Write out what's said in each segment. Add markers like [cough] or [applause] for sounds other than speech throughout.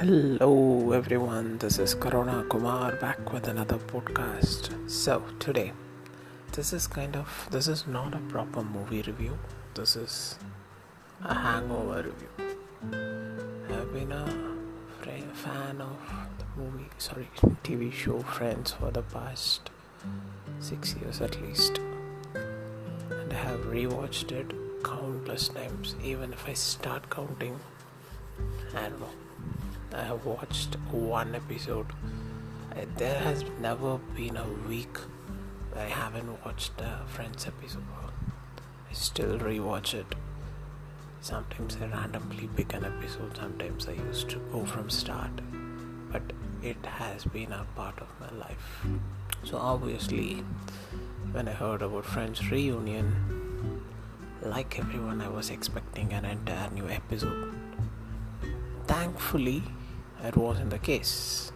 Hello everyone, this is Karuna Kumar back with another podcast. So today, this is kind of this is not a proper movie review. This is a hangover review. I've been a fan of the movie, sorry, TV show Friends for the past six years at least, and I have rewatched it countless times. Even if I start counting, I don't know I have watched one episode. Uh, there has never been a week where I haven't watched a Friends episode. I still rewatch it. Sometimes I randomly pick an episode, sometimes I used to go from start. But it has been a part of my life. So obviously when I heard about Friends reunion, like everyone I was expecting an entire new episode. Thankfully it wasn't the case.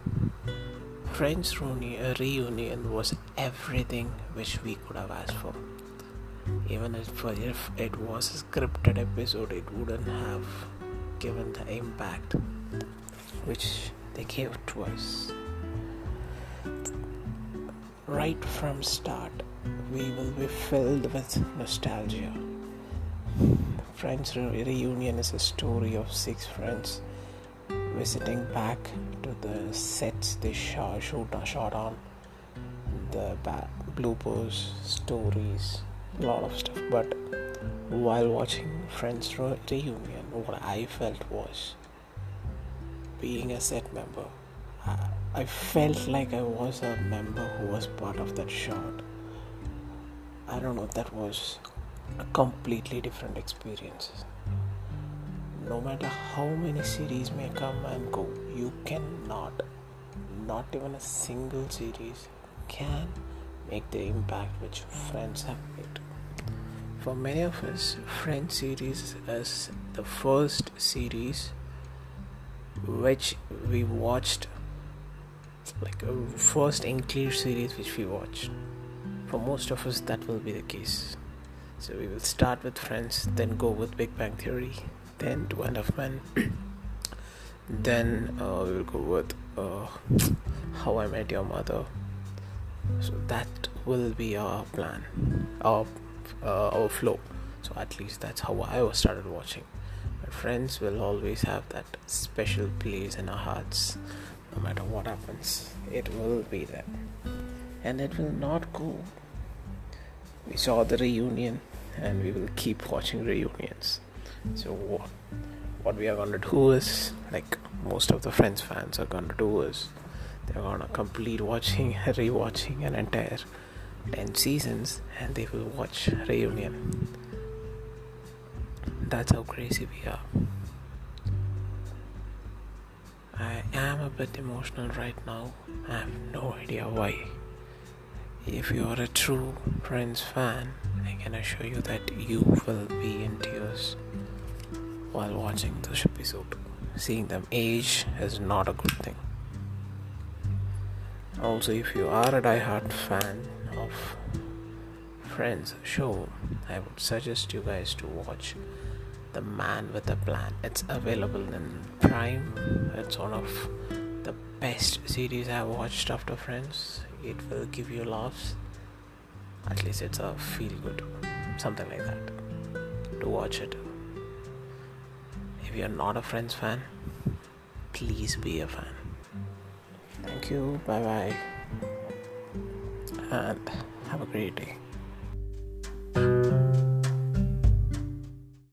Friends uh, reunion was everything which we could have asked for. Even if, if it was a scripted episode, it wouldn't have given the impact which they gave to us. Right from start, we will be filled with nostalgia. Friends reunion is a story of six friends visiting back to the sets they shot, shoot, shot on, the bloopers, stories, a lot of stuff. But while watching Friends reunion, what I felt was being a set member. I, I felt like I was a member who was part of that shot. I don't know, that was a completely different experience no matter how many series may come and go, you cannot, not even a single series can make the impact which Friends have made. For many of us, Friends series is the first series which we watched, like a first English series which we watched. For most of us, that will be the case. So we will start with Friends, then go with Big Bang Theory, then Half Men. then uh, we will go with uh, How I Met Your Mother. So that will be our plan, our uh, our flow. So at least that's how I started watching. My friends will always have that special place in our hearts. No matter what happens, it will be there, and it will not go. We saw the reunion, and we will keep watching reunions. So what, we are gonna do is like most of the Friends fans are gonna do is they're gonna complete watching [laughs] rewatching an entire 10 seasons and they will watch reunion. That's how crazy we are. I am a bit emotional right now. I have no idea why. If you are a true friends fan i can assure you that you will be in tears while watching this episode. Seeing them age is not a good thing. Also, if you are a die-hard fan of Friends show, I would suggest you guys to watch The Man with a Plan. It's available in Prime. It's one of the best series I've watched after Friends. It will give you laughs. At least it's a feel good, something like that. To watch it if you're not a Friends fan, please be a fan. Thank you, bye bye, and have a great day.